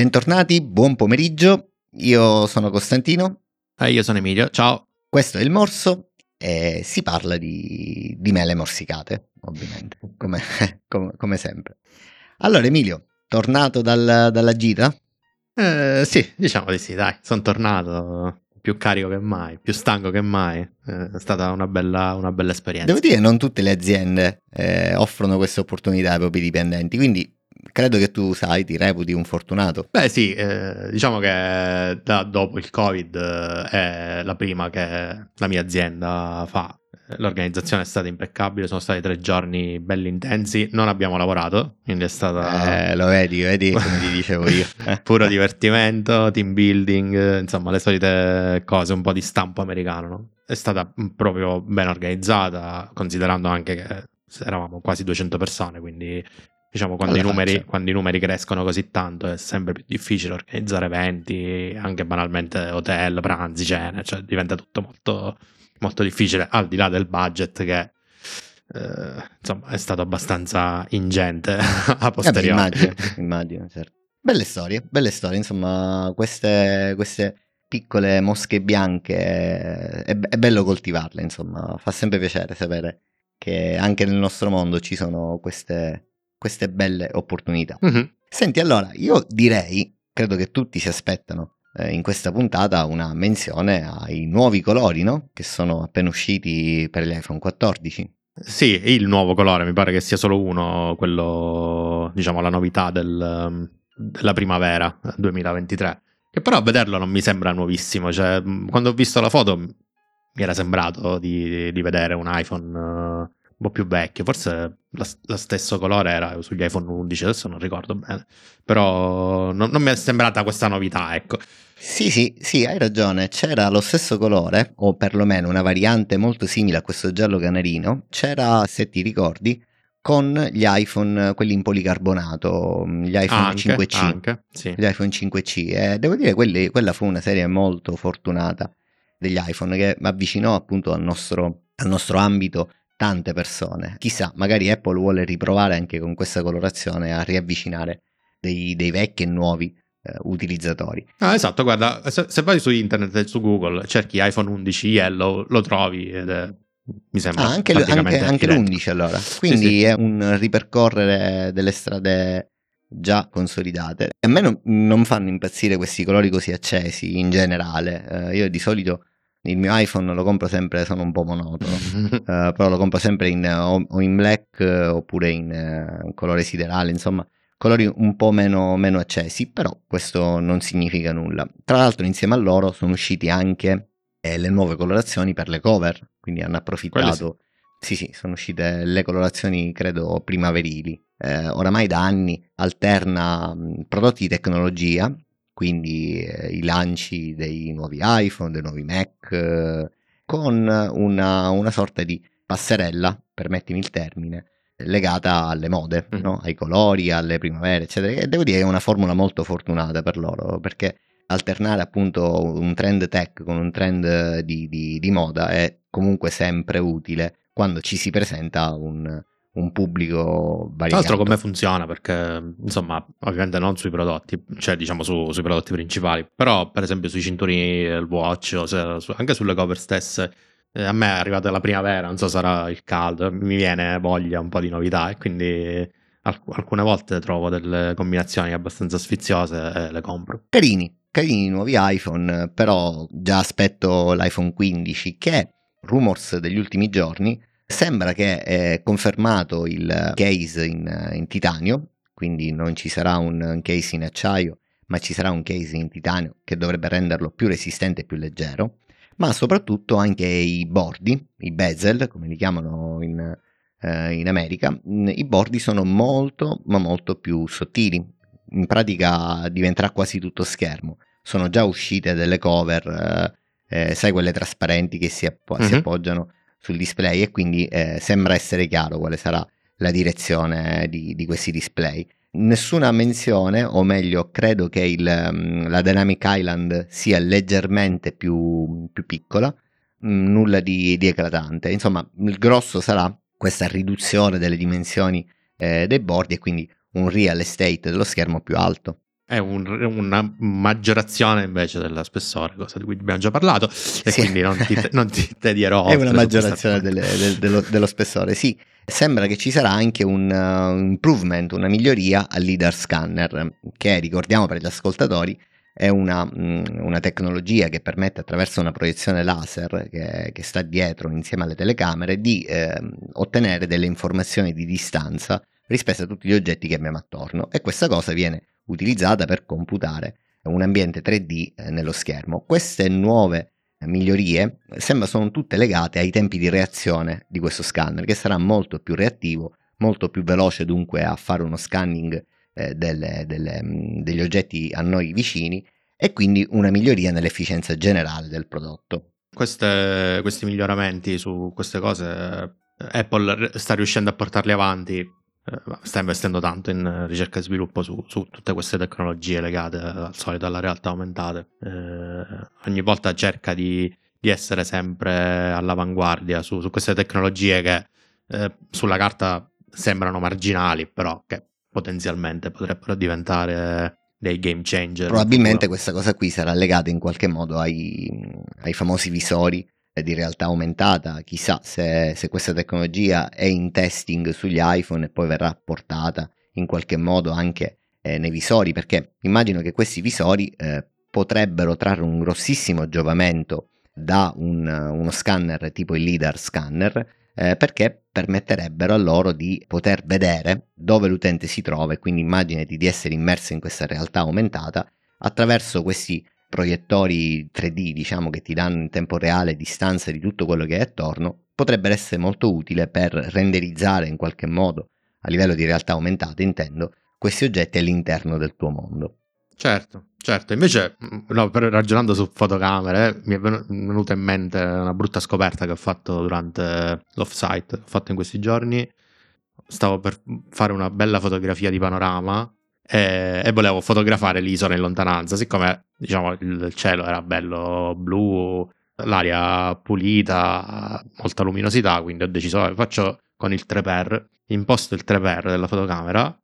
bentornati, buon pomeriggio. Io sono Costantino. E io sono Emilio, ciao. Questo è il morso e si parla di, di mele morsicate, ovviamente, come, come, come, sempre. Allora, Emilio, tornato dal, dalla gita? Eh, sì, diciamo di sì, dai, sono tornato più carico che mai, più stanco che mai. Eh, è stata una bella, una bella esperienza. Devo dire, che non tutte le aziende eh, offrono queste opportunità ai propri dipendenti, quindi credo che tu sai, ti reputi un fortunato. Beh sì, eh, diciamo che da, dopo il Covid eh, è la prima che la mia azienda fa. L'organizzazione è stata impeccabile, sono stati tre giorni belli intensi, non abbiamo lavorato, quindi è stata... Eh, lo vedi, vedi come ti dicevo io. Puro divertimento, team building, insomma le solite cose, un po' di stampo americano. No? È stata proprio ben organizzata, considerando anche che eravamo quasi 200 persone, quindi Diciamo, quando i, numeri, quando i, numeri, crescono così tanto è sempre più difficile organizzare eventi, anche banalmente hotel, pranzi, cene, cioè diventa tutto molto, molto difficile, al di là del budget che eh, insomma è stato abbastanza ingente a eh posteriori. Eh immagino, immagino certo. Belle storie, belle storie, insomma, queste, queste piccole mosche bianche è, è bello coltivarle, insomma, fa sempre piacere sapere che anche nel nostro mondo ci sono queste queste belle opportunità. Mm-hmm. Senti, allora, io direi, credo che tutti si aspettano eh, in questa puntata una menzione ai nuovi colori, no? Che sono appena usciti per l'iPhone 14. Sì, il nuovo colore, mi pare che sia solo uno, quello, diciamo, la novità del, della primavera 2023. Che però a vederlo non mi sembra nuovissimo, cioè, quando ho visto la foto mi era sembrato di, di vedere un iPhone un po' più vecchio, forse la, la stesso colore era sugli iPhone 11, adesso non ricordo bene, però non, non mi è sembrata questa novità, ecco. Sì, sì, sì, hai ragione, c'era lo stesso colore, o perlomeno una variante molto simile a questo giallo canarino, c'era, se ti ricordi, con gli iPhone, quelli in policarbonato, gli iPhone anche, 5C. Anche, sì. Gli iPhone 5C. E devo dire, quelli, quella fu una serie molto fortunata degli iPhone che avvicinò appunto al nostro, al nostro ambito tante persone. Chissà, magari Apple vuole riprovare anche con questa colorazione a riavvicinare dei, dei vecchi e nuovi eh, utilizzatori. Ah, esatto, guarda, se, se, vai su internet e su Google, cerchi iPhone 11 Yellow, lo trovi ed è mi sembra ah, anche, anche, anche l'11 allora quindi sì, sì. è un ripercorrere delle strade già consolidate a me non, non fanno impazzire questi colori così accesi in generale uh, io di solito il mio iPhone lo compro sempre, sono un po' monotono, uh, però lo compro sempre in, o, o in black uh, oppure in uh, colore siderale, insomma colori un po' meno, meno, accesi, però questo non significa nulla. Tra l'altro insieme a loro sono usciti anche eh, le nuove colorazioni per le cover, quindi hanno approfittato. Sì, sì, sono uscite le colorazioni credo primaverili. Eh, oramai da anni alterna mh, prodotti di tecnologia quindi eh, i lanci dei nuovi iPhone, dei nuovi Mac, eh, con una, una, sorta di passerella, permettimi il termine, legata alle mode, mm. no? ai colori, alle primavere, eccetera. E devo dire che è una formula molto fortunata per loro, perché alternare appunto un trend tech con un trend di, di, di moda è comunque sempre utile quando ci si presenta un, un pubblico variegato. Tra l'altro come funziona? Perché insomma, ovviamente non sui prodotti, cioè diciamo su, sui prodotti principali, però per esempio sui cinturini del watch se, su, anche sulle cover stesse, eh, a me è arrivata la primavera, non so sarà il caldo, mi viene voglia un po' di novità e quindi alc- alcune volte trovo delle combinazioni abbastanza sfiziose e le compro. Carini, carini i nuovi iPhone, però già aspetto l'iPhone 15 che rumors degli ultimi giorni Sembra che è confermato il case in, in titanio, quindi non ci sarà un case in acciaio, ma ci sarà un case in titanio che dovrebbe renderlo più resistente e più leggero, ma soprattutto anche i bordi, i bezel, come li chiamano in, eh, in America, i bordi sono molto, ma molto più sottili. In pratica diventerà quasi tutto schermo. Sono già uscite delle cover, eh, eh sai quelle trasparenti che si, app- mm-hmm. si appoggiano sul display e quindi eh, sembra essere chiaro quale sarà la direzione di, di, questi display. Nessuna menzione, o meglio, credo che il, mm, la Dynamic Island sia leggermente più, più piccola, mm, nulla di, di, eclatante. Insomma, il grosso sarà questa riduzione delle dimensioni eh, dei bordi e quindi un real estate dello schermo più alto. È un, una maggiorazione invece dello spessore, cosa di cui abbiamo già parlato, e sì. quindi non ti, non ti tedierò. è una maggiorazione delle, del, dello, dello, spessore, sì. Sembra che ci sarà anche un, uh, improvement, una miglioria al leader scanner, che ricordiamo per gli ascoltatori è una, mm, una, tecnologia che permette attraverso una proiezione laser che, che sta dietro insieme alle telecamere di eh, ottenere delle informazioni di distanza rispetto a tutti gli oggetti che abbiamo attorno e questa cosa viene utilizzata per computare un ambiente 3D eh, nello schermo. Queste nuove migliorie sembra sono tutte legate ai tempi di reazione di questo scanner che sarà molto più reattivo, molto più veloce dunque a fare uno scanning eh, delle, delle, mm, degli oggetti a noi vicini e quindi una miglioria nell'efficienza generale del prodotto. Queste, questi miglioramenti su queste cose eh, Apple sta riuscendo a portarli avanti eh, sta investendo tanto in ricerca e sviluppo su, su tutte queste tecnologie legate al solito alla realtà aumentate. Eh, ogni volta cerca di, di, essere sempre all'avanguardia su, su queste tecnologie che eh, sulla carta sembrano marginali, però che potenzialmente potrebbero diventare dei game changer. Probabilmente questa cosa qui sarà legata in qualche modo ai, ai famosi visori di realtà aumentata, chissà se, se, questa tecnologia è in testing sugli iPhone e poi verrà portata in qualche modo anche eh, nei visori, perché immagino che questi visori eh, potrebbero trarre un grossissimo giovamento da un, uno scanner tipo il LIDAR scanner, eh, perché permetterebbero a loro di poter vedere dove l'utente si trova e quindi immaginati di essere immerso in questa realtà aumentata attraverso questi proiettori 3D, diciamo, che ti danno in tempo reale distanze di tutto quello che è attorno, potrebbe essere molto utile per renderizzare in qualche modo, a livello di realtà aumentata intendo, questi oggetti all'interno del tuo mondo. Certo, certo. Invece, mm, no, ragionando su fotocamere, mi è venuta in mente una brutta scoperta che ho fatto durante l'offsite, ho fatto in questi giorni. Stavo per fare una bella fotografia di panorama e, e volevo fotografare l'isola in lontananza, siccome diciamo il cielo era bello blu, l'aria pulita, molta luminosità, quindi ho deciso, che faccio con il 3x, imposto il 3x della fotocamera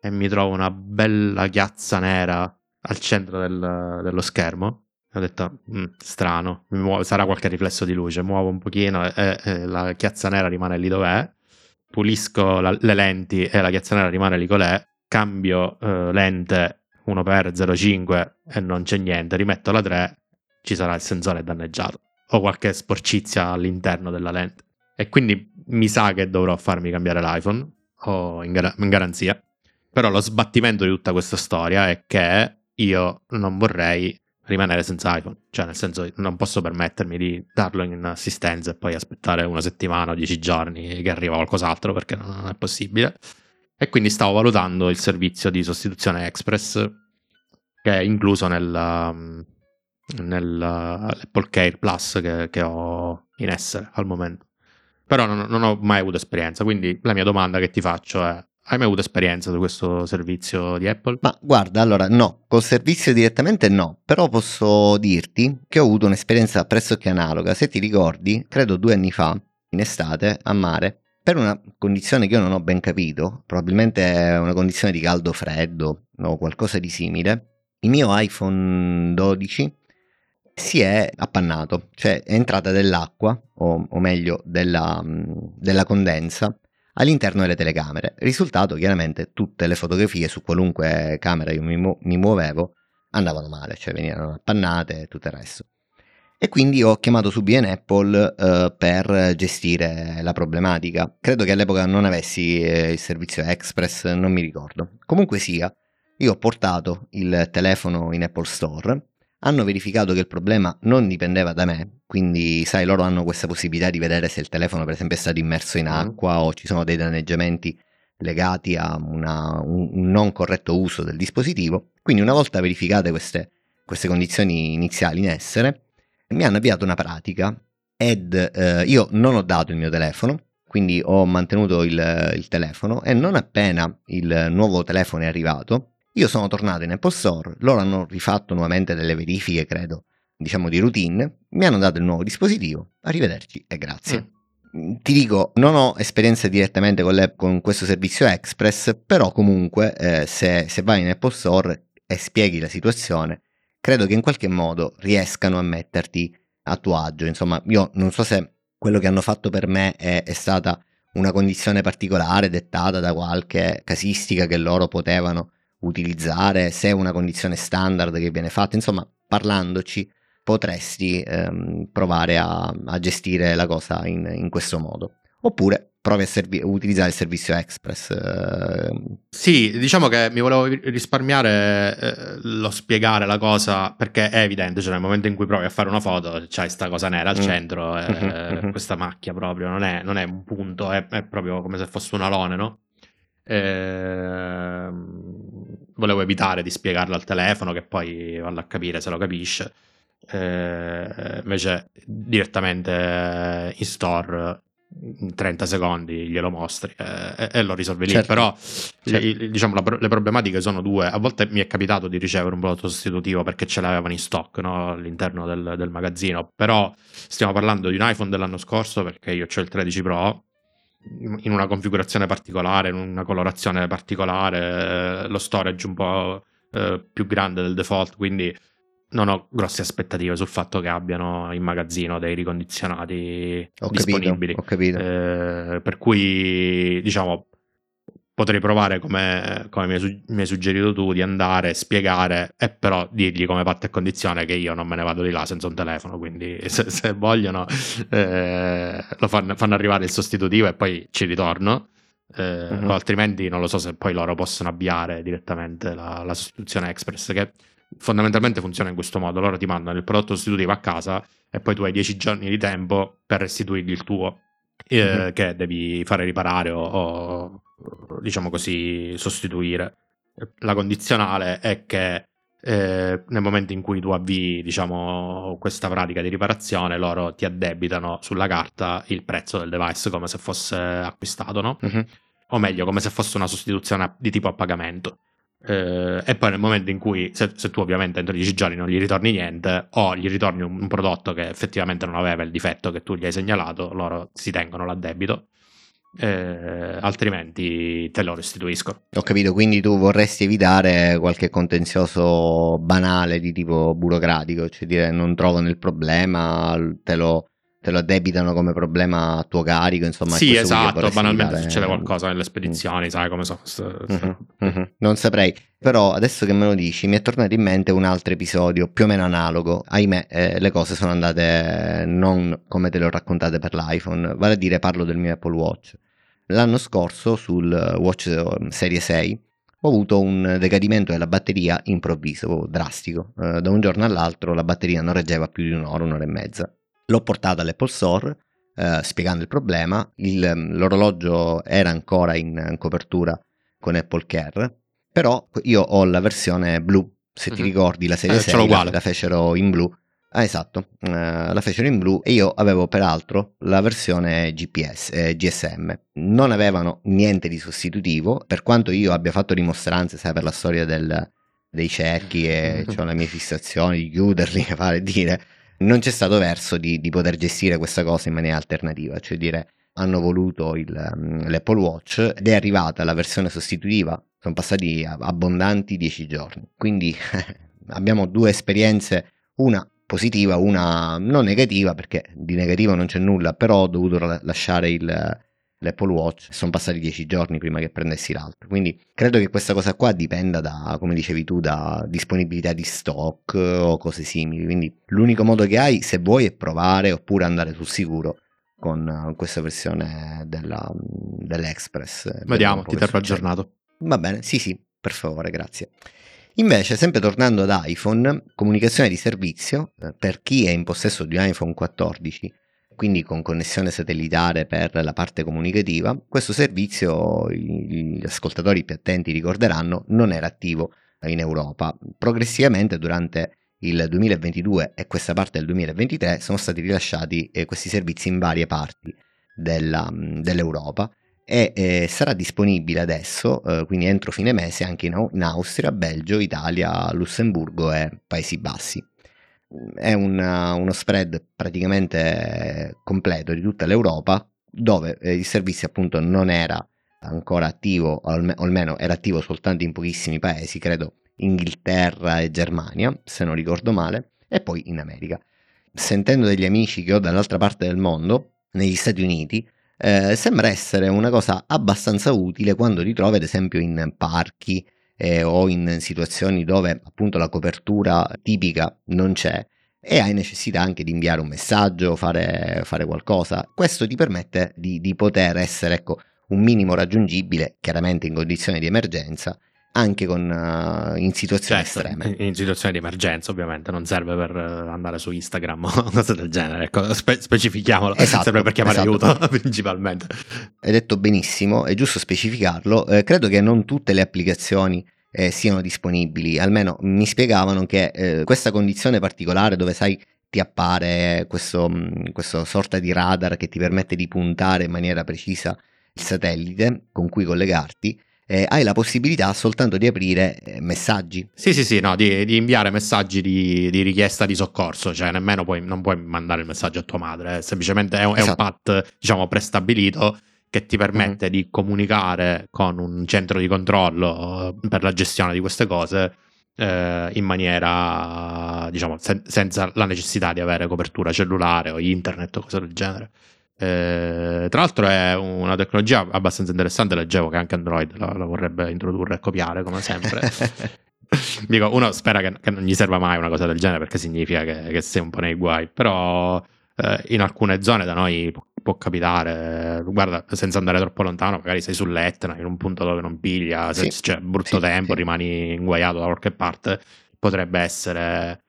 e mi trovo una bella chiazza nera al centro del, dello schermo. Ho detto, mm, strano, muovo, sarà qualche riflesso di luce, muovo un pochino e, e la chiazza nera rimane lì dov'è, pulisco la, le lenti e la chiazza nera rimane lì col'è, cambio eh, lente 1x05 e non c'è niente, rimetto la 3, ci sarà il sensore danneggiato o qualche sporcizia all'interno della lente. E quindi mi sa che dovrò farmi cambiare l'iPhone o in, gar- in garanzia. Però lo sbattimento di tutta questa storia è che io non vorrei rimanere senza iPhone, cioè nel senso non posso permettermi di darlo in assistenza e poi aspettare una settimana o dieci giorni che arriva qualcos'altro perché non è possibile. E quindi stavo valutando il servizio di sostituzione Express che è incluso nel, nell'Apple Care Plus che, che, ho in essere al momento. Però non, non ho mai avuto esperienza, quindi la mia domanda che ti faccio è hai mai avuto esperienza su questo servizio di Apple? Ma guarda, allora no, col servizio direttamente no, però posso dirti che ho avuto un'esperienza pressoché analoga. Se ti ricordi, credo due anni fa, in estate, a mare, per una condizione che io non ho ben capito, probabilmente è una condizione di caldo-freddo o qualcosa di simile, il mio iPhone 12 si è appannato, cioè è entrata dell'acqua, o, o meglio della, della, condensa, all'interno delle telecamere. Risultato chiaramente tutte le fotografie su qualunque camera io mi, mu- mi muovevo andavano male, cioè venivano appannate e tutto il resto e quindi ho chiamato su BN Apple eh, per gestire la problematica. Credo che all'epoca non avessi eh, il servizio Express, non mi ricordo. Comunque sia, io ho portato il telefono in Apple Store, hanno verificato che il problema non dipendeva da me, quindi sai, loro hanno questa possibilità di vedere se il telefono per esempio è stato immerso in mm. acqua o ci sono dei danneggiamenti legati a una, un, un, non corretto uso del dispositivo. Quindi una volta verificate queste, queste condizioni iniziali in essere, mi hanno avviato una pratica ed eh, io non ho dato il mio telefono, quindi ho mantenuto il, il, telefono e non appena il nuovo telefono è arrivato, io sono tornato in Apple Store, loro hanno rifatto nuovamente delle verifiche, credo, diciamo di routine, mi hanno dato il nuovo dispositivo, arrivederci e grazie. Mm. Ti dico, non ho esperienza direttamente con, con questo servizio Express, però comunque eh, se, se vai in Apple Store e spieghi la situazione, credo che in qualche modo riescano a metterti a tuo agio. Insomma, io non so se quello che hanno fatto per me è, è stata una condizione particolare dettata da qualche casistica che loro potevano utilizzare, se è una condizione standard che viene fatta, insomma, parlandoci potresti ehm, provare a, a, gestire la cosa in, in questo modo. Oppure provi a servi- utilizzare il servizio Express. Eh. Sì, diciamo che mi volevo risparmiare eh, lo spiegare la cosa perché è evidente, cioè nel momento in cui provi a fare una foto c'è questa cosa nera al mm. centro, eh, mm-hmm, questa macchia proprio, non è, non è un punto, è, è, proprio come se fosse un alone, no? Eh, volevo evitare di spiegarlo al telefono che poi vado a capire se lo capisce. Eh, invece direttamente in store in 30 secondi glielo mostri eh, e lo risolvi lì. Certo. Però certo. diciamo, la, le problematiche sono due. A volte mi è capitato di ricevere un prodotto sostitutivo perché ce l'avevano in stock no? all'interno del, del, magazzino. Però stiamo parlando di un iPhone dell'anno scorso perché io ho il 13 Pro in una configurazione particolare, in una colorazione particolare, lo storage un po' eh, più grande del default, quindi non ho grosse aspettative sul fatto che abbiano in magazzino dei ricondizionati ho disponibili. Capito, ho capito. Eh, per cui, diciamo, potrei provare come, come mi, hai, suggerito tu di andare, spiegare e però dirgli come patto e condizione che io non me ne vado di là senza un telefono, quindi se, se vogliono eh, lo fanno, fanno, arrivare il sostitutivo e poi ci ritorno. Eh, uh-huh. altrimenti non lo so se poi loro possono avviare direttamente la, la sostituzione express che fondamentalmente funziona in questo modo. Loro ti mandano il prodotto sostitutivo a casa e poi tu hai 10 giorni di tempo per restituirgli il tuo, eh, mm-hmm. che devi fare riparare o, o, diciamo così, sostituire. La condizionale è che eh, nel momento in cui tu avvii diciamo, questa pratica di riparazione, loro ti addebitano sulla carta il prezzo del device come se fosse acquistato, no? Mm-hmm. O meglio, come se fosse una sostituzione di tipo a pagamento. Eh, e poi nel momento in cui, se, se, tu ovviamente entro 10 giorni non gli ritorni niente, o gli ritorni un, un, prodotto che effettivamente non aveva il difetto che tu gli hai segnalato, loro si tengono l'addebito. Eh, altrimenti te lo restituiscono. Ho capito, quindi tu vorresti evitare qualche contenzioso banale di tipo burocratico, cioè dire non trovano il problema, te lo te lo addebitano come problema a tuo carico, insomma. Sì, esatto, banalmente succede qualcosa nelle spedizioni, mm. sai come so. Uh-huh, uh-huh. Non saprei, però adesso che me lo dici mi è tornato in mente un altro episodio più o meno analogo. Ahimè, eh, le cose sono andate non come te le ho raccontate per l'iPhone, vale a dire parlo del mio Apple Watch. L'anno scorso sul Watch eh, Serie 6 ho avuto un decadimento della batteria improvviso, drastico. Eh, da un giorno all'altro la batteria non reggeva più di un'ora, un'ora e mezza L'ho portata all'Apple Store eh, spiegando il problema. Il, mm, l'orologio era ancora in, in, copertura con Apple Care, però io ho la versione blu. Se ti mm-hmm. ricordi, la serie eh, 6 la, la fecero in blu. Ah, esatto, uh, la fecero in blu e io avevo peraltro la versione GPS, eh, GSM. Non avevano niente di sostitutivo, per quanto io abbia fatto dimostranze, sai, per la storia del, dei cerchi e ho la mia fissazione di chiuderli, fare dire non c'è stato verso di, di, poter gestire questa cosa in maniera alternativa, cioè dire hanno voluto il, um, l'Apple Watch ed è arrivata la versione sostitutiva, sono passati abbondanti dieci giorni, quindi abbiamo due esperienze, una positiva, una non negativa perché di negativo non c'è nulla, però ho dovuto lasciare il, l'Apple Watch sono passati dieci giorni prima che prendessi l'altro. Quindi credo che questa cosa qua dipenda da, come dicevi tu, da disponibilità di stock o cose simili. Quindi l'unico modo che hai, se vuoi, è provare oppure andare sul sicuro con questa versione della, dell'Express. Vediamo, ti terrò aggiornato. Va bene, sì sì, per favore, grazie. Invece, sempre tornando ad iPhone, comunicazione di servizio, eh, per chi è in possesso di un iPhone 14 quindi con connessione satellitare per la parte comunicativa, questo servizio, gli ascoltatori più attenti ricorderanno, non era attivo in Europa. Progressivamente durante il 2022 e questa parte del 2023 sono stati rilasciati eh, questi servizi in varie parti della, dell'Europa e eh, sarà disponibile adesso, eh, quindi entro fine mese, anche in, in Austria, Belgio, Italia, Lussemburgo e Paesi Bassi è una, uno spread praticamente completo di tutta l'Europa dove eh, il servizio appunto non era ancora attivo o almeno era attivo soltanto in pochissimi paesi credo Inghilterra e Germania, se non ricordo male, e poi in America. Sentendo degli amici che ho dall'altra parte del mondo, negli Stati Uniti, eh, sembra essere una cosa abbastanza utile quando ti trovi ad esempio in parchi eh, o in situazioni dove appunto la copertura tipica non c'è e hai necessità anche di inviare un messaggio, fare, fare qualcosa. Questo ti permette di, di poter essere ecco, un minimo raggiungibile, chiaramente in condizioni di emergenza, anche con, uh, in situazioni certo, estreme. In situazioni di emergenza, ovviamente, non serve per uh, andare su Instagram o cose del genere. Ecco, spe- specifichiamolo, esatto, serve per chiamare esatto. aiuto principalmente. Hai detto benissimo, è giusto specificarlo. Eh, credo che non tutte le applicazioni eh, siano disponibili, almeno mi spiegavano che eh, questa condizione particolare dove sai ti appare questo, mm, questo sorta di radar che ti permette di puntare in maniera precisa il satellite con cui collegarti, eh, hai la possibilità soltanto di aprire eh, messaggi. Sì, sì, sì, no, di, di inviare messaggi di, di, richiesta di soccorso, cioè nemmeno puoi, non puoi mandare il messaggio a tua madre, eh, semplicemente è un, esatto. è un pat, diciamo, prestabilito che ti permette mm-hmm. di comunicare con un centro di controllo eh, per la gestione di queste cose eh, in maniera, diciamo, sen- senza la necessità di avere copertura cellulare o internet o cose del genere. Eh, tra l'altro è una tecnologia abbastanza interessante, leggevo che anche Android la, la vorrebbe introdurre e copiare come sempre. Dico, uno spera che, che, non gli serva mai una cosa del genere perché significa che, che sei un po' nei guai, però eh, in alcune zone da noi può, può, capitare, guarda, senza andare troppo lontano, magari sei sull'Etna, in un punto dove non piglia, se sì, c'è brutto sì, tempo, sì. rimani inguaiato da qualche parte, potrebbe essere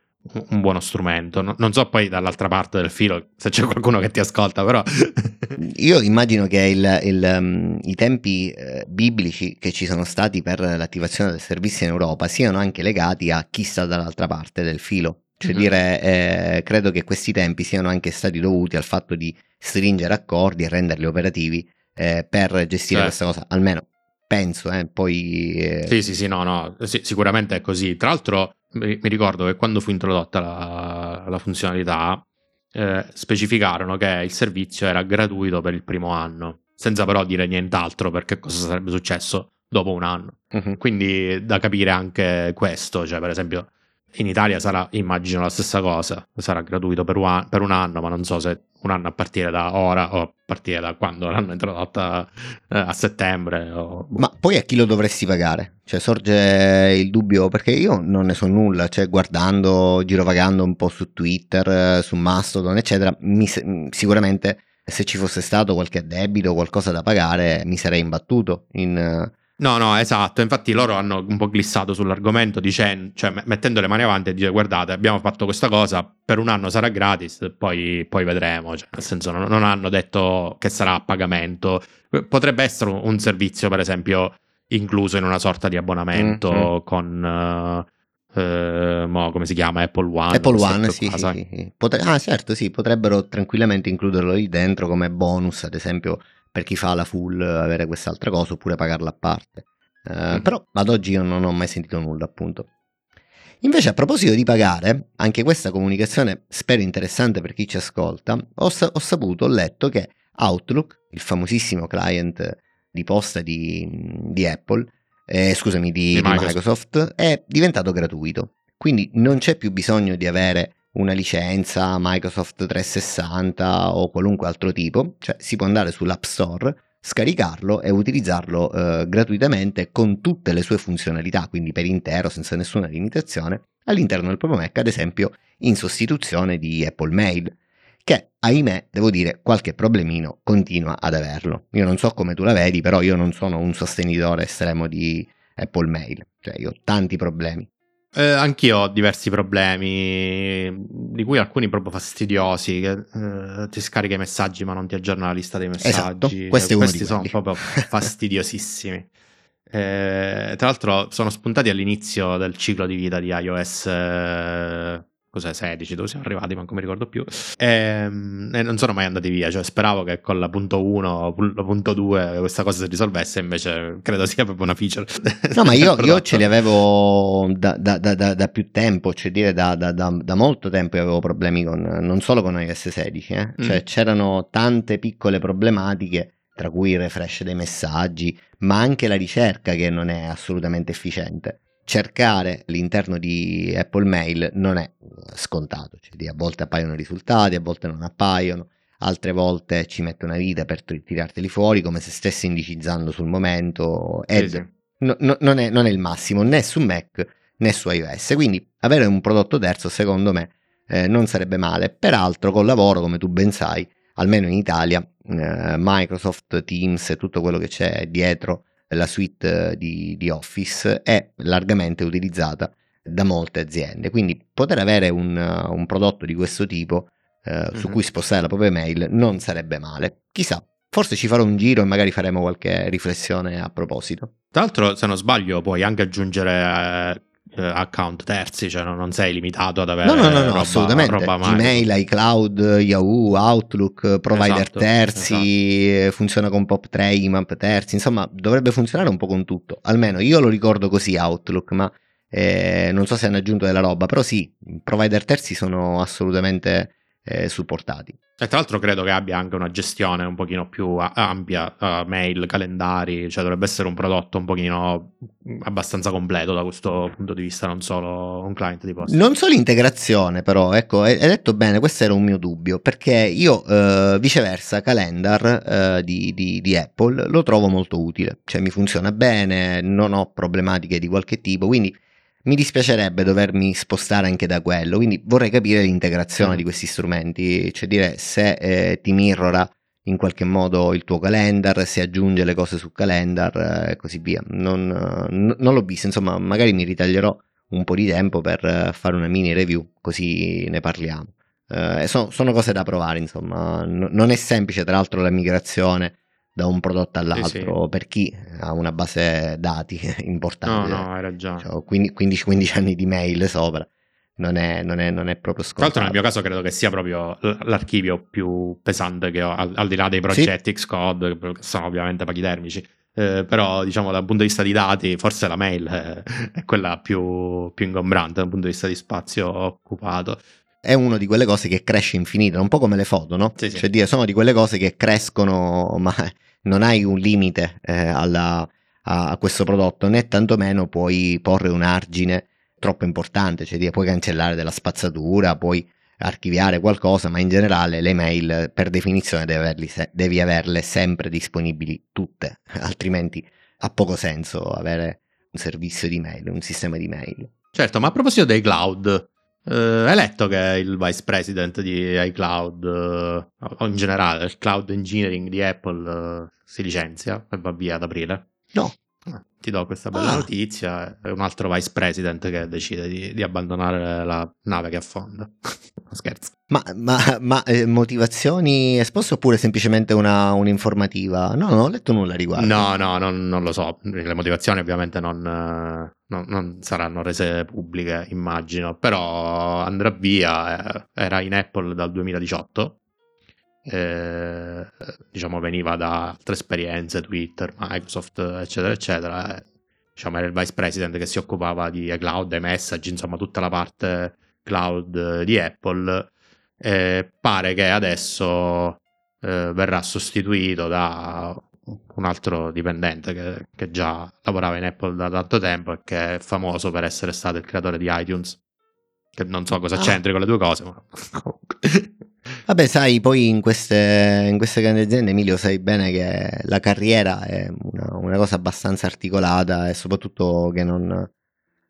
un buono strumento. non so poi dall'altra parte del filo se c'è qualcuno che ti ascolta, però. Io immagino che il, il, um, i tempi eh, biblici che ci sono stati per l'attivazione del servizio in Europa siano anche legati a chi sta dall'altra parte del filo. Cioè mm-hmm. dire, eh, credo che questi tempi siano anche stati dovuti al fatto di stringere accordi e renderli operativi eh, per gestire certo. questa cosa, almeno penso, eh, poi... Eh... Sì, sì, sì, no, no, sì, sicuramente è così. Tra l'altro mi, ricordo che quando fu introdotta la, la funzionalità, eh, specificarono che il servizio era gratuito per il primo anno, senza però dire nient'altro perché cosa sarebbe successo dopo un anno. Uh-huh. Quindi da capire anche questo, cioè per esempio in Italia sarà, immagino, la stessa cosa, sarà gratuito per un, anno, ma non so se un anno a partire da ora o a partire da quando l'hanno introdotta eh, a settembre. O... Ma poi a chi lo dovresti pagare? Cioè sorge il dubbio, perché io non ne so nulla, cioè guardando, girovagando un po' su Twitter, su Mastodon, eccetera, mi, sicuramente se ci fosse stato qualche debito, qualcosa da pagare, mi sarei imbattuto in No, no, esatto. Infatti loro hanno un po' glissato sull'argomento dicendo, cioè mettendo le mani avanti e dire guardate, abbiamo fatto questa cosa, per un anno sarà gratis, poi, poi vedremo. Cioè, nel senso, non, non, hanno detto che sarà a pagamento. Potrebbe essere un servizio, per esempio, incluso in una sorta di abbonamento mm-hmm. con... Uh, Uh, mo, come si chiama Apple One Apple One sì, sì, sì. Potre- ah certo sì potrebbero tranquillamente includerlo lì dentro come bonus ad esempio per chi fa la full avere quest'altra cosa oppure pagarla a parte. Uh, mm. Però ad oggi io non ho mai sentito nulla, appunto. Invece, a proposito di pagare, anche questa comunicazione spero interessante per chi ci ascolta, ho, sa- ho saputo, ho letto che Outlook, il famosissimo client di posta di, di Apple, eh, scusami, di, di Microsoft. Microsoft, è diventato gratuito. Quindi non c'è più bisogno di avere una licenza Microsoft 360 o qualunque altro tipo, cioè si può andare sull'App Store, scaricarlo e utilizzarlo eh, gratuitamente con tutte le sue funzionalità, quindi per intero, senza nessuna limitazione, all'interno del proprio Mac, ad esempio in sostituzione di Apple Mail, che ahimè, devo dire, qualche problemino continua ad averlo. Io non so come tu la vedi, però io non sono un sostenitore estremo di Apple Mail, cioè io ho tanti problemi. Eh, anch'io ho diversi problemi, di cui alcuni proprio fastidiosi, che eh, ti scarica i messaggi ma non ti aggiorna la lista dei messaggi. Esatto, eh, questi sono proprio fastidiosissimi. Eh, tra l'altro sono spuntati all'inizio del ciclo di vita di iOS eh, cos'è 16 dove siamo arrivati? Manco mi ricordo più. E, ehm, e, non sono mai andati via cioè speravo che con la punto 1 la punto 2 questa cosa si risolvesse invece credo sia proprio una feature. No ma io, io ce li avevo da, da, da, da, più tempo cioè dire da, molto tempo io avevo problemi con non solo con iOS 16 eh? cioè mm. c'erano tante piccole problematiche tra cui il refresh dei messaggi ma anche la ricerca che non è assolutamente efficiente cercare all'interno di Apple Mail non è scontato, cioè a volte appaiono risultati, a volte non appaiono, altre volte ci mette una vita per tirarteli fuori come se stessi indicizzando sul momento. Ed sì, sì. No, no, non, è, non, è, il massimo né su Mac né su iOS, quindi avere un prodotto terzo secondo me eh, non sarebbe male, peraltro col lavoro come tu ben sai, almeno in Italia, eh, Microsoft, Teams e tutto quello che c'è dietro la suite di, di Office è largamente utilizzata da molte aziende, quindi poter avere un, un prodotto di questo tipo eh, mm-hmm. su cui spostare la propria mail non sarebbe male. Chissà, forse ci farò un giro e magari faremo qualche riflessione a proposito. Tra l'altro, se non sbaglio, puoi anche aggiungere eh, account terzi, cioè non, sei limitato ad avere no, no, no, no roba, assolutamente. Roba Gmail, iCloud, Yahoo, Outlook, provider esatto, terzi, esatto. funziona con POP3, IMAP terzi, insomma dovrebbe funzionare un po' con tutto, almeno io lo ricordo così Outlook, ma eh, non so se hanno aggiunto della roba, però sì, provider terzi sono assolutamente eh, supportati. E tra l'altro credo che abbia anche una gestione un pochino più ampia, uh, mail, calendari, cioè dovrebbe essere un prodotto un pochino abbastanza completo da questo punto di vista, non solo un client di posta. Non solo integrazione però, ecco, hai detto bene, questo era un mio dubbio, perché io uh, viceversa calendar uh, di, di, di Apple lo trovo molto utile, cioè mi funziona bene, non ho problematiche di qualche tipo, quindi mi dispiacerebbe dovermi spostare anche da quello, quindi vorrei capire l'integrazione mm. di questi strumenti, cioè dire se eh, ti mirrora in qualche modo il tuo calendar, se aggiunge le cose su calendar eh, e così via. Non, n- non l'ho visto, insomma, magari mi ritaglierò un po' di tempo per eh, fare una mini review, così ne parliamo. Eh, sono, sono, cose da provare, insomma, N- non è semplice tra l'altro la migrazione da un prodotto all'altro sì, sì. per chi ha una base dati importante. No, no, hai ragione. Cioè, 15-15 anni di mail sopra. Non è, non, è, non è, proprio scontato. Tra l'altro, nel mio caso, credo che sia proprio l'archivio più pesante che ho, al, al di là dei progetti sì. Xcode, che sono ovviamente pachidermici. Eh, però, diciamo, dal punto di vista di dati, forse la mail è, è quella più, più ingombrante dal punto di vista di spazio occupato è una di quelle cose che cresce infinita, un po' come le foto, no? Sì, sì. Cioè dire, sono di quelle cose che crescono, ma non hai un limite eh, alla, a, questo prodotto, né tantomeno puoi porre un argine troppo importante, cioè dire, puoi cancellare della spazzatura, puoi archiviare qualcosa, ma in generale le mail per definizione devi, se- devi averle sempre disponibili tutte, altrimenti ha poco senso avere un servizio di mail, un sistema di mail. Certo, ma a proposito dei cloud, Uh, hai letto che il vice president di iCloud, uh, o in generale il cloud engineering di Apple, uh, si licenzia e va via ad aprile? No. Ti do questa bella ah. notizia. È un altro vice president che decide di, di abbandonare la nave che affonda. Scherzo. Ma, ma, ma eh, motivazioni esposte oppure semplicemente una, un'informativa? No, non ho letto nulla a riguardo. No, no, non, non lo so. Le motivazioni ovviamente non, non, non, saranno rese pubbliche, immagino. Però andrà via. Eh, era in Apple dal 2018. Eh, diciamo veniva da altre esperienze, Twitter, Microsoft, eccetera, eccetera. diciamo era il vice president che si occupava di cloud, e message, insomma tutta la parte cloud di Apple eh, pare che adesso eh, verrà sostituito da un altro dipendente che, che, già lavorava in Apple da tanto tempo e che è famoso per essere stato il creatore di iTunes. Che non so cosa ah. c'entri con le due cose, ma Vabbè, sai, poi in queste, in queste, grandi aziende, Emilio, sai bene che la carriera è una, una cosa abbastanza articolata e soprattutto che non,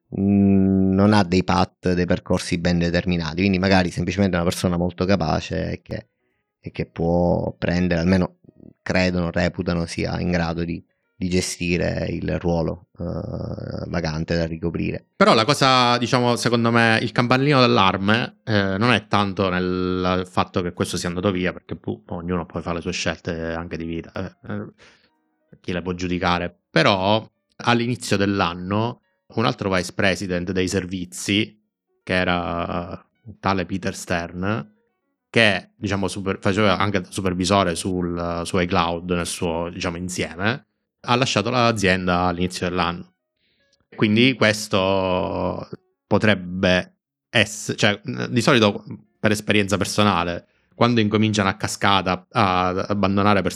non ha dei path, dei percorsi ben determinati, quindi magari semplicemente una persona molto capace e che, e che può prendere, almeno credono, reputano sia in grado di, di gestire il ruolo uh, vacante da ricoprire. Però la cosa, diciamo, secondo me, il campanellino d'allarme eh, non è tanto nel fatto che questo sia andato via, perché pu- ognuno poi fa le sue scelte anche di vita, eh, eh chi le può giudicare, però all'inizio dell'anno un altro vice president dei servizi, che era tale Peter Stern, che diciamo, super, faceva anche supervisore sul, su iCloud nel suo diciamo, insieme, ha lasciato l'azienda all'inizio dell'anno. Quindi questo potrebbe essere, cioè di solito per esperienza personale, quando incominciano a cascata a abbandonare per,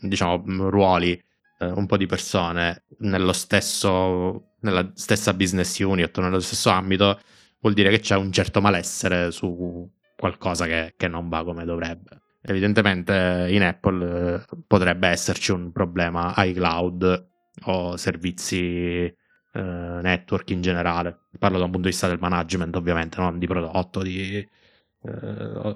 diciamo, ruoli eh, un po' di persone nello stesso, nella stessa business unit o nello stesso ambito, vuol dire che c'è un certo malessere su qualcosa che, che non va come dovrebbe. Evidentemente in Apple eh, potrebbe esserci un problema iCloud o servizi eh, network in generale. Parlo da un punto di vista del management, ovviamente, non di prodotto di, eh,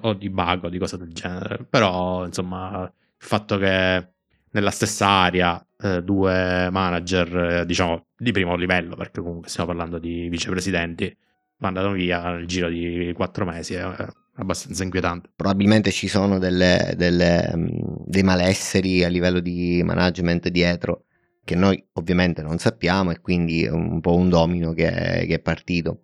o, di bug o di cose del genere. Però, insomma, il fatto che nella stessa area eh, due manager, eh, diciamo, di primo livello, perché comunque stiamo parlando di vicepresidenti, mandano via nel giro di quattro mesi. È abbastanza inquietante. Probabilmente ci sono delle, delle, mm, dei malesseri a livello di management dietro che noi ovviamente non sappiamo e quindi è un po' un domino che che è partito.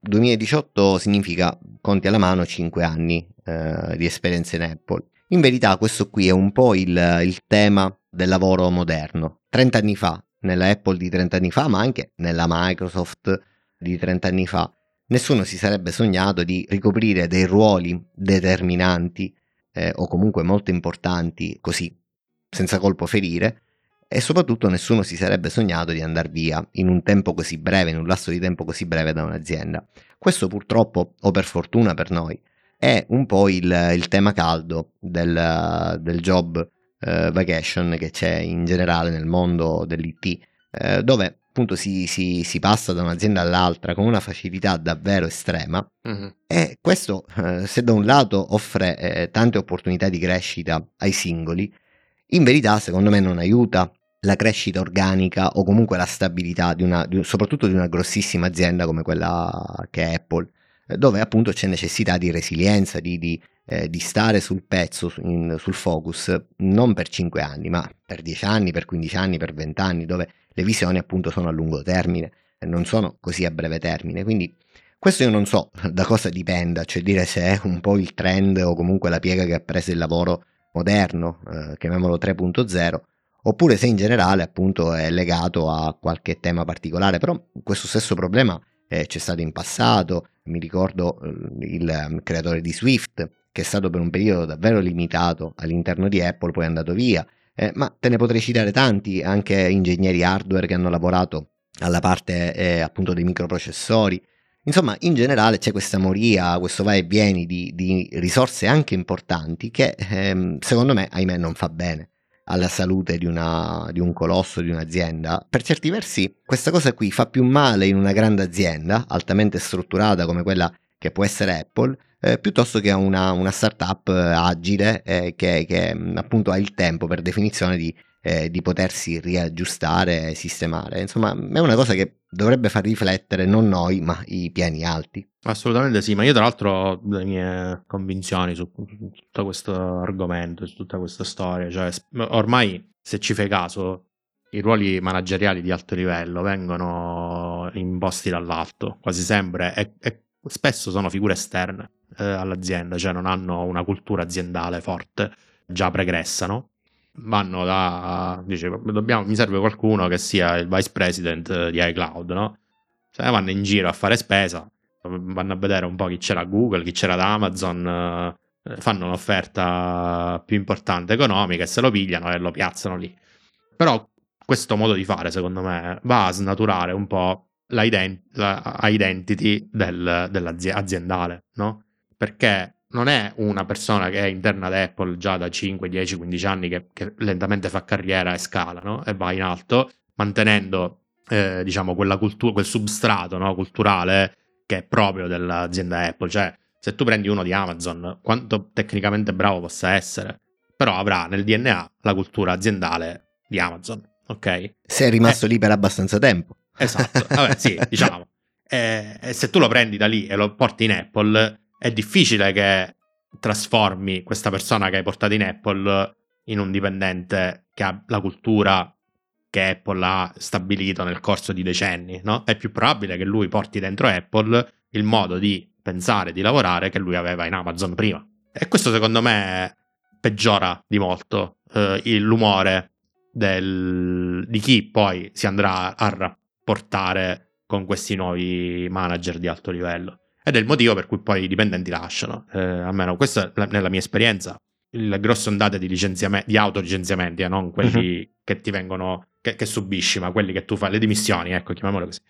2018 significa, conti alla mano, 5 anni eh, di esperienza in Apple. In verità questo qui è un po' il, il tema del lavoro moderno. 30 anni fa, nella Apple di 30 anni fa, ma anche nella Microsoft di 30 anni fa, nessuno si sarebbe sognato di ricoprire dei ruoli determinanti eh, o comunque molto importanti così, senza colpo ferire, e soprattutto nessuno si sarebbe sognato di andare via in un tempo così breve, in un lasso di tempo così breve da un'azienda. Questo purtroppo, o per fortuna per noi, è un po' il, il tema caldo del, del job eh, vacation che c'è in generale nel mondo dell'IT, eh, dove appunto si, si, si, passa da un'azienda all'altra con una facilità davvero estrema uh-huh. e questo eh, se da un lato offre eh, tante opportunità di crescita ai singoli, in verità secondo me non aiuta la crescita organica o comunque la stabilità di una, di, soprattutto di una grossissima azienda come quella che è Apple, eh, dove appunto c'è necessità di resilienza, di, di, eh, di stare sul pezzo, in, sul focus, non per 5 anni, ma per 10 anni, per 15 anni, per 20 anni, dove le visioni appunto sono a lungo termine non sono così a breve termine. Quindi questo io non so da cosa dipenda, cioè dire se è un po' il trend o comunque la piega che ha preso il lavoro moderno, eh, chiamiamolo 3.0, oppure se in generale appunto è legato a qualche tema particolare, però questo stesso problema eh, c'è stato in passato, mi ricordo eh, il um, creatore di Swift che è stato per un periodo davvero limitato all'interno di Apple, poi è andato via, eh, ma te ne potrei citare tanti, anche ingegneri hardware che hanno lavorato alla parte eh, appunto dei microprocessori. Insomma, in generale c'è questa moria, questo vai e vieni di, di risorse anche importanti che ehm, secondo me, ahimè, non fa bene alla salute di, una, di un colosso, di un'azienda. Per certi versi questa cosa qui fa più male in una grande azienda, altamente strutturata come quella che può essere Apple, eh, piuttosto che a una, una startup eh, agile eh, che, che, mm, appunto ha il tempo per definizione di, eh, di potersi riaggiustare e sistemare. Insomma, è una cosa che dovrebbe far riflettere non noi, ma i piani alti. Assolutamente sì, ma io tra l'altro ho le mie convinzioni su tutto questo argomento, su tutta questa storia, cioè ormai se ci fai caso i ruoli manageriali di alto livello vengono imposti dall'alto, quasi sempre, e, e spesso sono figure esterne eh, all'azienda, cioè non hanno una cultura aziendale forte, già pregressa, no? Vanno da, dice, dobbiamo, mi serve qualcuno che sia il vice president di iCloud, no? Cioè vanno in giro a fare spesa, vanno a vedere un po' chi c'era a Google, chi c'era ad Amazon, eh, fanno un'offerta più importante economica e se lo pigliano e lo piazzano lì. Però questo modo di fare, secondo me, va a snaturare un po' la, ident- la identity del, dell'aziendale, no? Perché non è una persona che è interna ad Apple già da 5, 10, 15 anni che, che lentamente fa carriera e scala no? e va in alto, mantenendo eh, diciamo quella cultura, quel substrato no? culturale che è proprio dell'azienda Apple. Cioè, se tu prendi uno di Amazon, quanto tecnicamente bravo possa essere, però avrà nel DNA la cultura aziendale di Amazon, ok? Se è rimasto eh, lì per abbastanza tempo. Esatto, vabbè, sì, diciamo. E, e se tu lo prendi da lì e lo porti in Apple, è difficile che trasformi questa persona che hai portato in Apple in un dipendente che ha la cultura che Apple ha stabilito nel corso di decenni, no? È più probabile che lui porti dentro Apple il modo di pensare, di lavorare che lui aveva in Amazon prima. E questo secondo me peggiora di molto eh, l'umore del, di chi poi si andrà a rapportare con questi nuovi manager di alto livello. Ed è il motivo per cui poi i dipendenti lasciano. Eh, almeno questa nella mia esperienza le grosse ondate di, licenziamenti, di autolicenziamenti, eh, non quelli uh-huh. che ti vengono, che, che, subisci, ma quelli che tu fai, le dimissioni, ecco, chiamiamole così.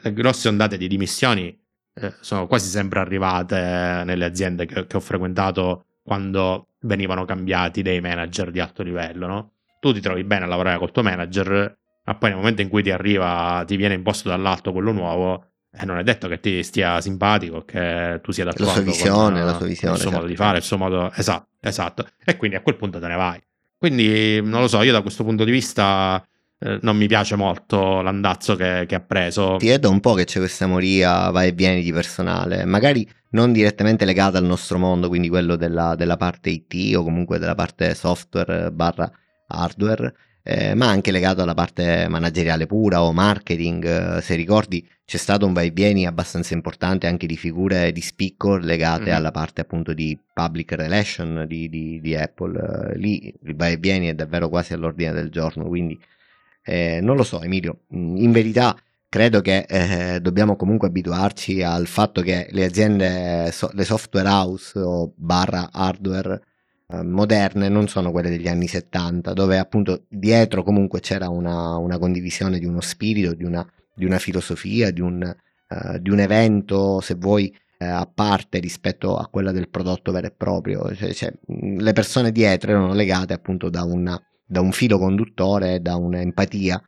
Le grosse ondate di dimissioni eh, sono quasi sempre arrivate nelle aziende che, che, ho frequentato quando venivano cambiati dei manager di alto livello, no? Tu ti trovi bene a lavorare col tuo manager, ma poi nel momento in cui ti arriva, ti viene imposto dall'alto quello nuovo, eh, non è detto che ti stia simpatico, che tu sia d'accordo la sua visione, con, la sua visione, il suo certo. modo di fare, il suo modo... Esatto, esatto. E quindi a quel punto te ne vai. Quindi, non lo so, io da questo punto di vista eh, non mi piace molto l'andazzo che, che ha preso. Ti è da un po' che c'è questa moria vai e vieni di personale, magari non direttamente legata al nostro mondo, quindi quello della, della parte IT o comunque della parte software barra hardware, eh, ma anche legato alla parte manageriale pura o marketing. Eh, se ricordi, c'è stato un vai e vieni abbastanza importante anche di figure di spicco legate mm. alla parte appunto di public relation di, di, di Apple. Eh, lì il vai e vieni è davvero quasi all'ordine del giorno, quindi eh, non lo so, Emilio. Mm, in verità. Credo che eh, dobbiamo comunque abituarci al fatto che le aziende, so, le software house o barra hardware eh, moderne non sono quelle degli anni 70, dove appunto dietro comunque c'era una, una condivisione di uno spirito, di una, di una filosofia, di un, uh, di un, evento, se vuoi, uh, a parte rispetto a quella del prodotto vero e proprio. Cioè, cioè, le persone dietro erano legate appunto da, una, da un filo conduttore, da un'empatia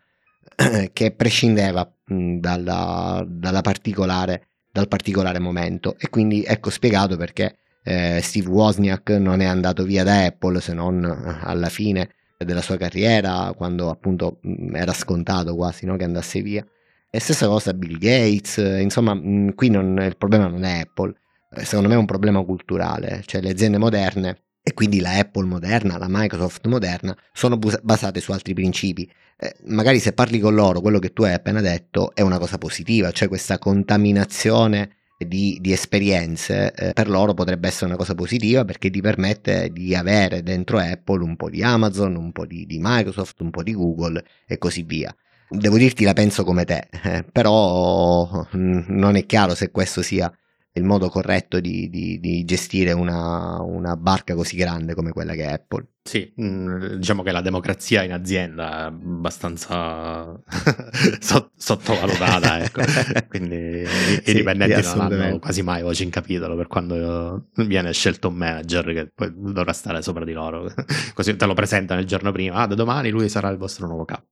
che prescindeva mh, dalla, dalla particolare, dal particolare momento. E quindi ecco spiegato perché eh, Steve Wozniak non è andato via da Apple se non eh, alla fine della sua carriera, quando appunto era scontato quasi no, che andasse via. E stessa cosa Bill Gates, insomma, mm, qui non, il problema non è Apple, eh, secondo me è un problema culturale, cioè le aziende moderne e quindi la Apple moderna, la Microsoft moderna, sono basate su altri principi. Eh, magari se parli con loro, quello che tu hai appena detto è una cosa positiva, cioè questa contaminazione di, di esperienze eh, per loro potrebbe essere una cosa positiva perché ti permette di avere dentro Apple un po' di Amazon, un po' di, di Microsoft, un po' di Google e così via. Devo dirti la penso come te, eh, però mh, non è chiaro se questo sia il modo corretto di, di, di gestire una, una, barca così grande come quella che è Apple. Sì, mm, diciamo che la democrazia in azienda è abbastanza sottovalutata, ecco. quindi i, sì, dipendenti non hanno quasi mai voce in capitolo per quando viene scelto un manager che poi dovrà stare sopra di loro, così te lo presentano il giorno prima, ah da domani lui sarà il vostro nuovo capo.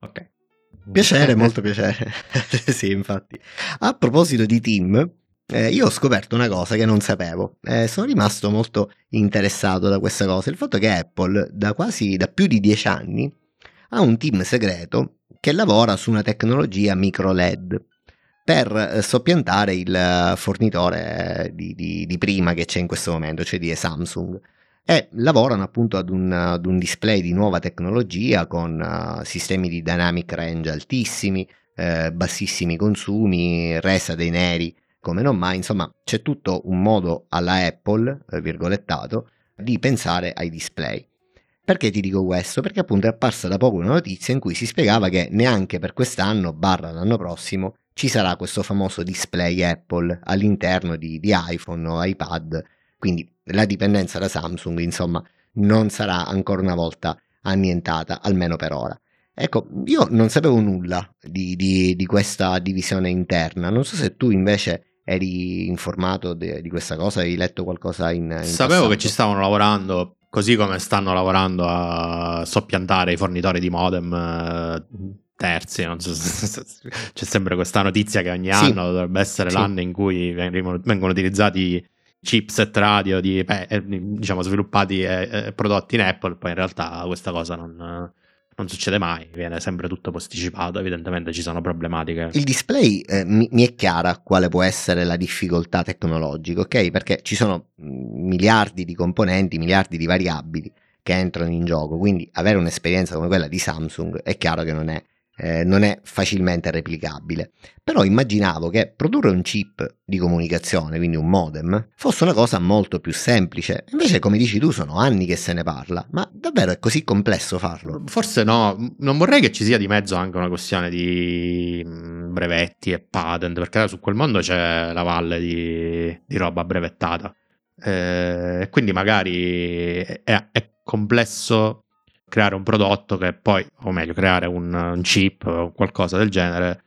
Ok. Piacere, molto piacere. sì, infatti. A proposito di team, eh, io ho scoperto una cosa che non sapevo, eh, sono rimasto molto interessato da questa cosa, il fatto che Apple da quasi da più di dieci anni ha un team segreto che lavora su una tecnologia micro LED per eh, soppiantare il fornitore di, di, di, prima che c'è in questo momento, cioè di Samsung. E lavorano appunto ad un, ad un display di nuova tecnologia con uh, sistemi di dynamic range altissimi, eh, bassissimi consumi, resa dei neri come non mai, insomma, c'è tutto un modo alla Apple, eh, virgolettato, di pensare ai display. Perché ti dico questo? Perché appunto è apparsa da poco una notizia in cui si spiegava che neanche per quest'anno, barra l'anno prossimo, ci sarà questo famoso display Apple all'interno di, di iPhone o iPad, quindi la dipendenza da Samsung, insomma, non sarà ancora una volta annientata, almeno per ora. Ecco, io non sapevo nulla di, di, di questa divisione interna, non so se tu invece eri informato de, di questa cosa? Hai letto qualcosa in, in Sapevo passato? che ci stavano lavorando, così come stanno lavorando a soppiantare i fornitori di modem eh, terzi. So, c'è sempre questa notizia che ogni sì. anno dovrebbe essere sì. l'anno in cui vengono, vengono utilizzati chipset radio di, eh, diciamo sviluppati e prodotti in Apple, poi in realtà questa cosa non non succede mai, viene sempre tutto posticipato, evidentemente ci sono problematiche. Il display eh, mi, mi, è chiara quale può essere la difficoltà tecnologica, ok? Perché ci sono mm, miliardi di componenti, miliardi di variabili che entrano in gioco, quindi avere un'esperienza come quella di Samsung è chiaro che non è eh, non è facilmente replicabile. Però immaginavo che produrre un chip di comunicazione, quindi un modem, fosse una cosa molto più semplice. Invece, come dici tu, sono anni che se ne parla. Ma davvero è così complesso farlo? Forse no, non vorrei che ci sia di mezzo anche una questione di mm, brevetti e patent, perché su quel mondo c'è la valle di, di roba brevettata. Eh, quindi magari è, è, complesso creare un prodotto che poi, o meglio, creare un, un chip o qualcosa del genere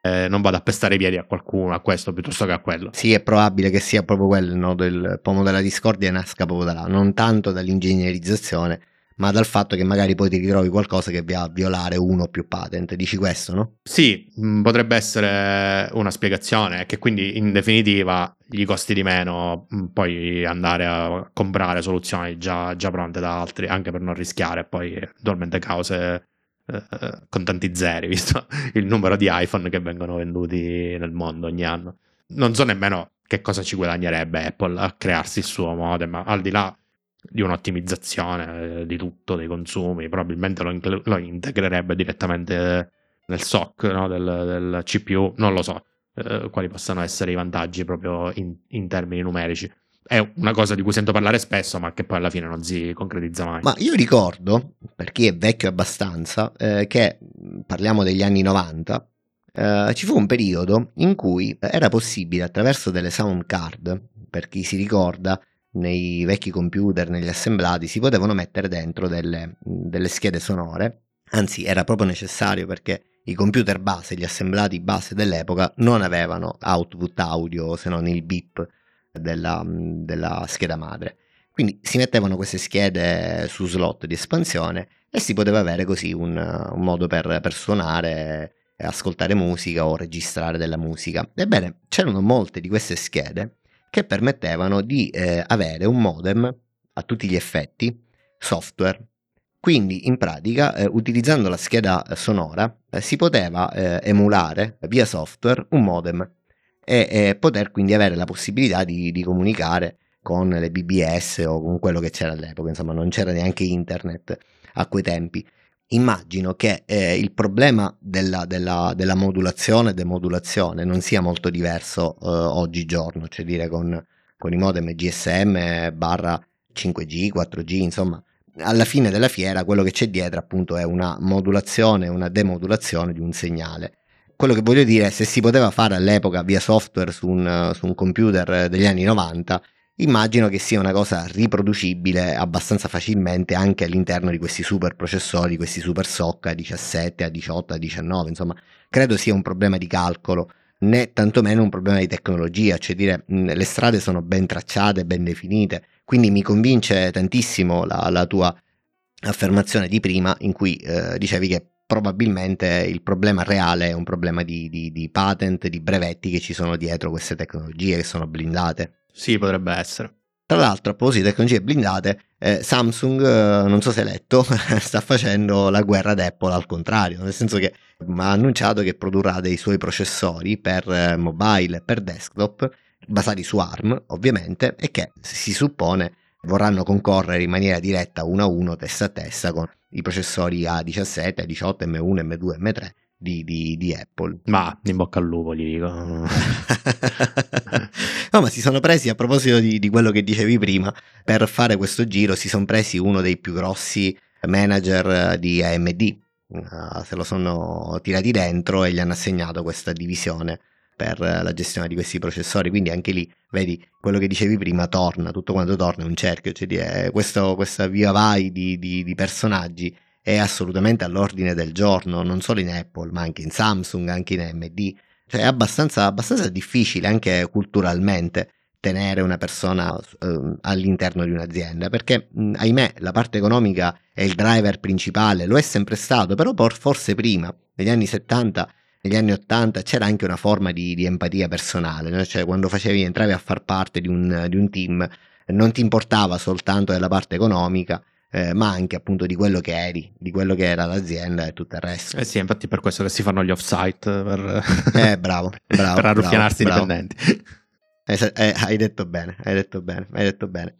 eh, non vado a pestare i piedi a qualcuno, a questo piuttosto che a quello. Sì, è probabile che sia proprio quello il nodo, il pomo della discordia nasca proprio da là, non tanto dall'ingegnerizzazione, ma dal fatto che magari poi ti ritrovi qualcosa che va a violare uno o più patent. Dici questo, no? Sì, mm, potrebbe essere una spiegazione, che quindi in definitiva gli costi di meno mm, poi andare a comprare soluzioni già, già pronte da altri, anche per non rischiare poi eventualmente cause eh, con tanti zeri, visto il numero di iPhone che vengono venduti nel mondo ogni anno. Non so nemmeno che cosa ci guadagnerebbe Apple a crearsi il suo modem, al di là di un'ottimizzazione eh, di tutto, dei consumi, probabilmente lo, in- lo integrerebbe direttamente nel SOC no, del, del, CPU, non lo so eh, quali possano essere i vantaggi proprio in, in termini numerici è una cosa di cui sento parlare spesso, ma che poi alla fine non si concretizza mai. Ma io ricordo, per chi è vecchio abbastanza, eh, che parliamo degli anni 90, eh, ci fu un periodo in cui era possibile attraverso delle sound card, per chi si ricorda, nei vecchi computer, negli assemblati, si potevano mettere dentro delle, delle schede sonore, anzi era proprio necessario perché i computer base, gli assemblati base dell'epoca non avevano output audio se non il beep della, della scheda madre. Quindi si mettevano queste schede su slot di espansione e si poteva avere così un, un modo per, per suonare, ascoltare musica o registrare della musica. Ebbene, c'erano molte di queste schede che permettevano di eh, avere un modem a tutti gli effetti software. Quindi in pratica, eh, utilizzando la scheda sonora, eh, si poteva eh, emulare via software un modem e, e poter quindi avere la possibilità di, di, comunicare con le BBS o con quello che c'era all'epoca, insomma non c'era neanche internet a quei tempi. Immagino che eh, il problema della, della, della modulazione e demodulazione non sia molto diverso eh, oggigiorno, cioè dire con, con i modem GSM barra 5G, 4G, insomma alla fine della fiera quello che c'è dietro appunto è una modulazione, una demodulazione di un segnale. Quello che voglio dire è se si poteva fare all'epoca via software su un, su un computer degli anni 90, immagino che sia una cosa riproducibile abbastanza facilmente anche all'interno di questi super processori, questi super SOC a 17, a 18, a 19, insomma, credo sia un problema di calcolo né tantomeno un problema di tecnologia, cioè dire le strade sono ben tracciate, ben definite, quindi mi convince tantissimo la, la tua affermazione di prima in cui eh, dicevi che probabilmente il problema reale è un problema di, di, di, patent, di brevetti che ci sono dietro queste tecnologie che sono blindate. Sì, potrebbe essere. Tra l'altro, a proposito di tecnologie blindate, eh, Samsung, eh, non so se hai letto, sta facendo la guerra ad Apple al contrario, nel senso che ha annunciato che produrrà dei suoi processori per eh, mobile e per desktop, basati su ARM ovviamente, e che si suppone vorranno concorrere in maniera diretta uno a uno, testa a testa con i processori A17, A18, M1, M2, M3 di, di, di, Apple. Ma in bocca al lupo gli dico. no, ma si sono presi a proposito di, di, quello che dicevi prima, per fare questo giro si sono presi uno dei più grossi manager di AMD. Uh, ah, se lo sono tirati dentro e gli hanno assegnato questa divisione per la gestione di questi processori. Quindi anche lì, vedi, quello che dicevi prima torna, tutto quanto torna, è un cerchio, cioè questo, questa via vai di, di, di, personaggi è assolutamente all'ordine del giorno, non solo in Apple, ma anche in Samsung, anche in AMD. Cioè è abbastanza, abbastanza difficile anche culturalmente tenere una persona eh, all'interno di un'azienda perché mh, ahimè la parte economica è il driver principale lo è sempre stato però forse prima negli anni 70 negli anni 80 c'era anche una forma di, di empatia personale, no? cioè quando facevi, entravi a far parte di un, di un team, non ti importava soltanto della parte economica, eh, ma anche appunto di quello che eri, di quello che era l'azienda e tutto il resto. Eh sì, infatti per questo che si fanno gli off-site per, eh, bravo, bravo, per arruffianarsi i dipendenti. Eh, eh, hai detto bene, hai detto bene, hai detto bene.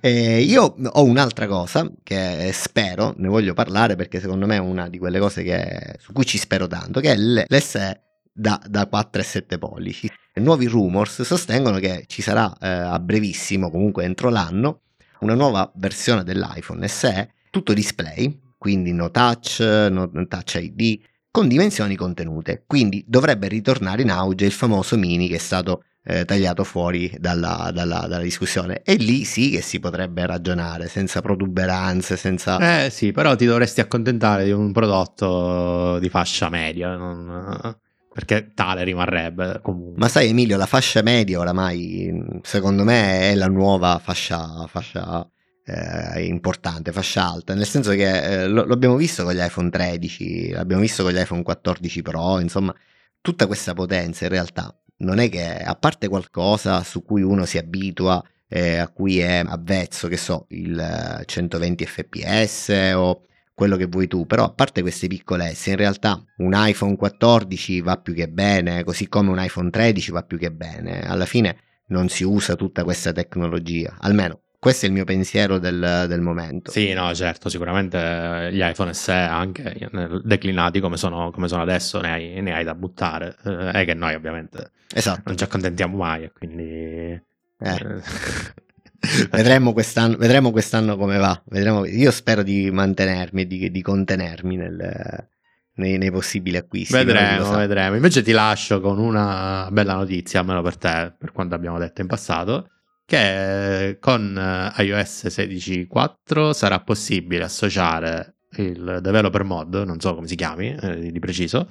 Eh, io ho un'altra cosa che spero, ne voglio parlare perché secondo me è una di quelle cose che, su cui ci spero tanto, che è l'SE da, da 4 e 7 pollici. Nuovi rumors sostengono che ci sarà eh, a brevissimo, comunque entro l'anno, una nuova versione dell'iPhone SE, tutto display, quindi no touch, no touch ID, con dimensioni contenute. Quindi dovrebbe ritornare in auge il famoso mini che è stato eh, tagliato fuori dalla, dalla, dalla, discussione. E lì sì che si potrebbe ragionare senza protuberanze, senza... Eh sì, però ti dovresti accontentare di un prodotto di fascia media, non... perché tale rimarrebbe comunque. Ma sai Emilio, la fascia media oramai secondo me è la nuova fascia... fascia... Eh, importante, fascia alta, nel senso che eh, lo, lo abbiamo visto con gli iPhone 13, l'abbiamo visto con gli iPhone 14 Pro, insomma, tutta questa potenza in realtà non è che, a parte qualcosa su cui uno si abitua, eh, a cui è avvezzo, che so, il 120 fps o quello che vuoi tu, però a parte queste piccolezze, in realtà un iPhone 14 va più che bene, così come un iPhone 13 va più che bene, alla fine non si usa tutta questa tecnologia, almeno questo è il mio pensiero del, del, momento. Sì, no, certo, sicuramente gli iPhone SE anche declinati come sono, come sono adesso ne hai, ne hai, da buttare. Eh, è che noi ovviamente esatto. non ci accontentiamo mai, quindi... Eh. eh. vedremo, quest'anno, vedremo, quest'anno, come va. Vedremo, io spero di mantenermi, di, di contenermi nel, nei, nei, possibili acquisti. Vedremo, vedremo. Invece ti lascio con una bella notizia, almeno per te, per quanto abbiamo detto in passato che con eh, iOS 16.4 sarà possibile associare il developer mod, non so come si chiami eh, di preciso,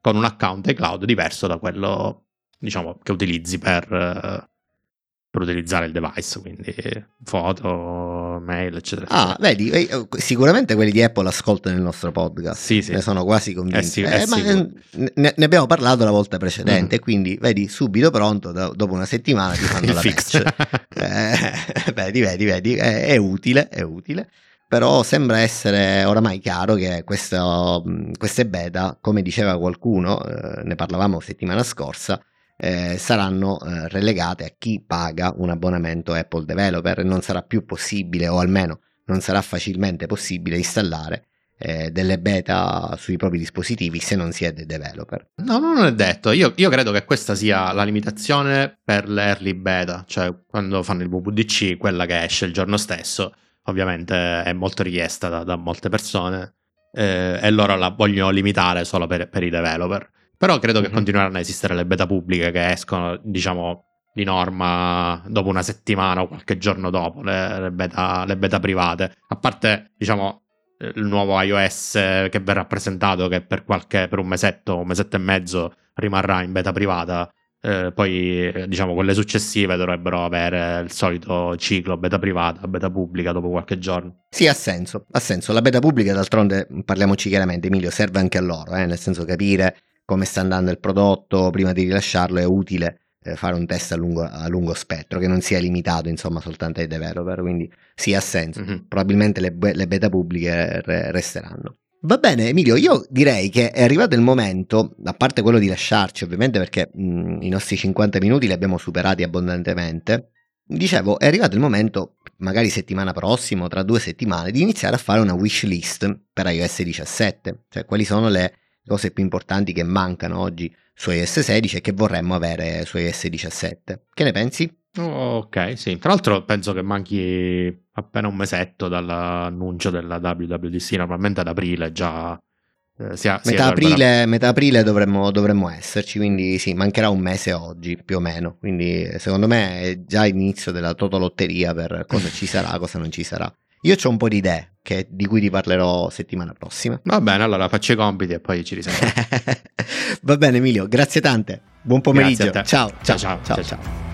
con un account iCloud diverso da quello diciamo che utilizzi per eh, per utilizzare il device, quindi foto, mail, eccetera. Ah, vedi, eh, sicuramente quelli di Apple ascoltano il nostro podcast. Sì, sì. Ne sono quasi convinto. Eh sì, eh, ma eh, ne, ne, abbiamo parlato la volta precedente, mm. quindi vedi, subito pronto, da, dopo una settimana ti fanno la fix. eh, vedi, vedi, vedi, è, è utile, è utile però sembra essere oramai chiaro che questo, queste beta, come diceva qualcuno, eh, ne parlavamo settimana scorsa, eh, saranno eh, relegate a chi paga un abbonamento Apple Developer e non sarà più possibile o almeno non sarà facilmente possibile installare eh, delle beta sui propri dispositivi se non siete developer. No, non è detto. Io, io, credo che questa sia la limitazione per l'early beta, cioè quando fanno il WWDC, quella che esce il giorno stesso, ovviamente è molto richiesta da, da molte persone eh, e loro la vogliono limitare solo per, per i developer. Però credo che mm-hmm. continueranno a esistere le beta pubbliche che escono, diciamo, di norma dopo una settimana o qualche giorno dopo, le, le, beta, le beta private. A parte, diciamo, il nuovo iOS che verrà presentato, che per, qualche, per un mesetto, un mesetto e mezzo rimarrà in beta privata. Eh, poi, diciamo, quelle successive dovrebbero avere il solito ciclo beta privata, beta pubblica dopo qualche giorno. Sì, ha senso, ha senso. La beta pubblica, d'altronde, parliamoci chiaramente, Emilio, serve anche a loro, eh, nel senso capire come sta andando il prodotto prima di rilasciarlo è utile eh, fare un test a lungo, a lungo, spettro che non sia limitato insomma soltanto ai developer quindi sì ha senso mm-hmm. probabilmente le, le, beta pubbliche re, resteranno Va bene Emilio, io direi che è arrivato il momento, a parte quello di lasciarci ovviamente perché mh, i nostri 50 minuti li abbiamo superati abbondantemente, dicevo è arrivato il momento, magari settimana prossima o tra due settimane, di iniziare a fare una wish list per iOS 17, cioè quali sono le cose più importanti che mancano oggi su iOS 16 e che vorremmo avere su iOS 17. Che ne pensi? ok, sì. Tra l'altro penso che manchi appena un mesetto dall'annuncio della WWDC, normalmente ad aprile già eh, sia, metà, aprile, metà, aprile, dovremmo, dovremmo, esserci, quindi sì, mancherà un mese oggi più o meno. Quindi secondo me è già l'inizio della totolotteria per cosa ci sarà, cosa non ci sarà. Io ho un po' di idee che, di cui ti parlerò settimana prossima. Va bene, allora faccio i compiti e poi ci risentiamo. Va bene Emilio, grazie tante. Buon pomeriggio. Ciao, ciao, ciao. ciao. ciao. ciao.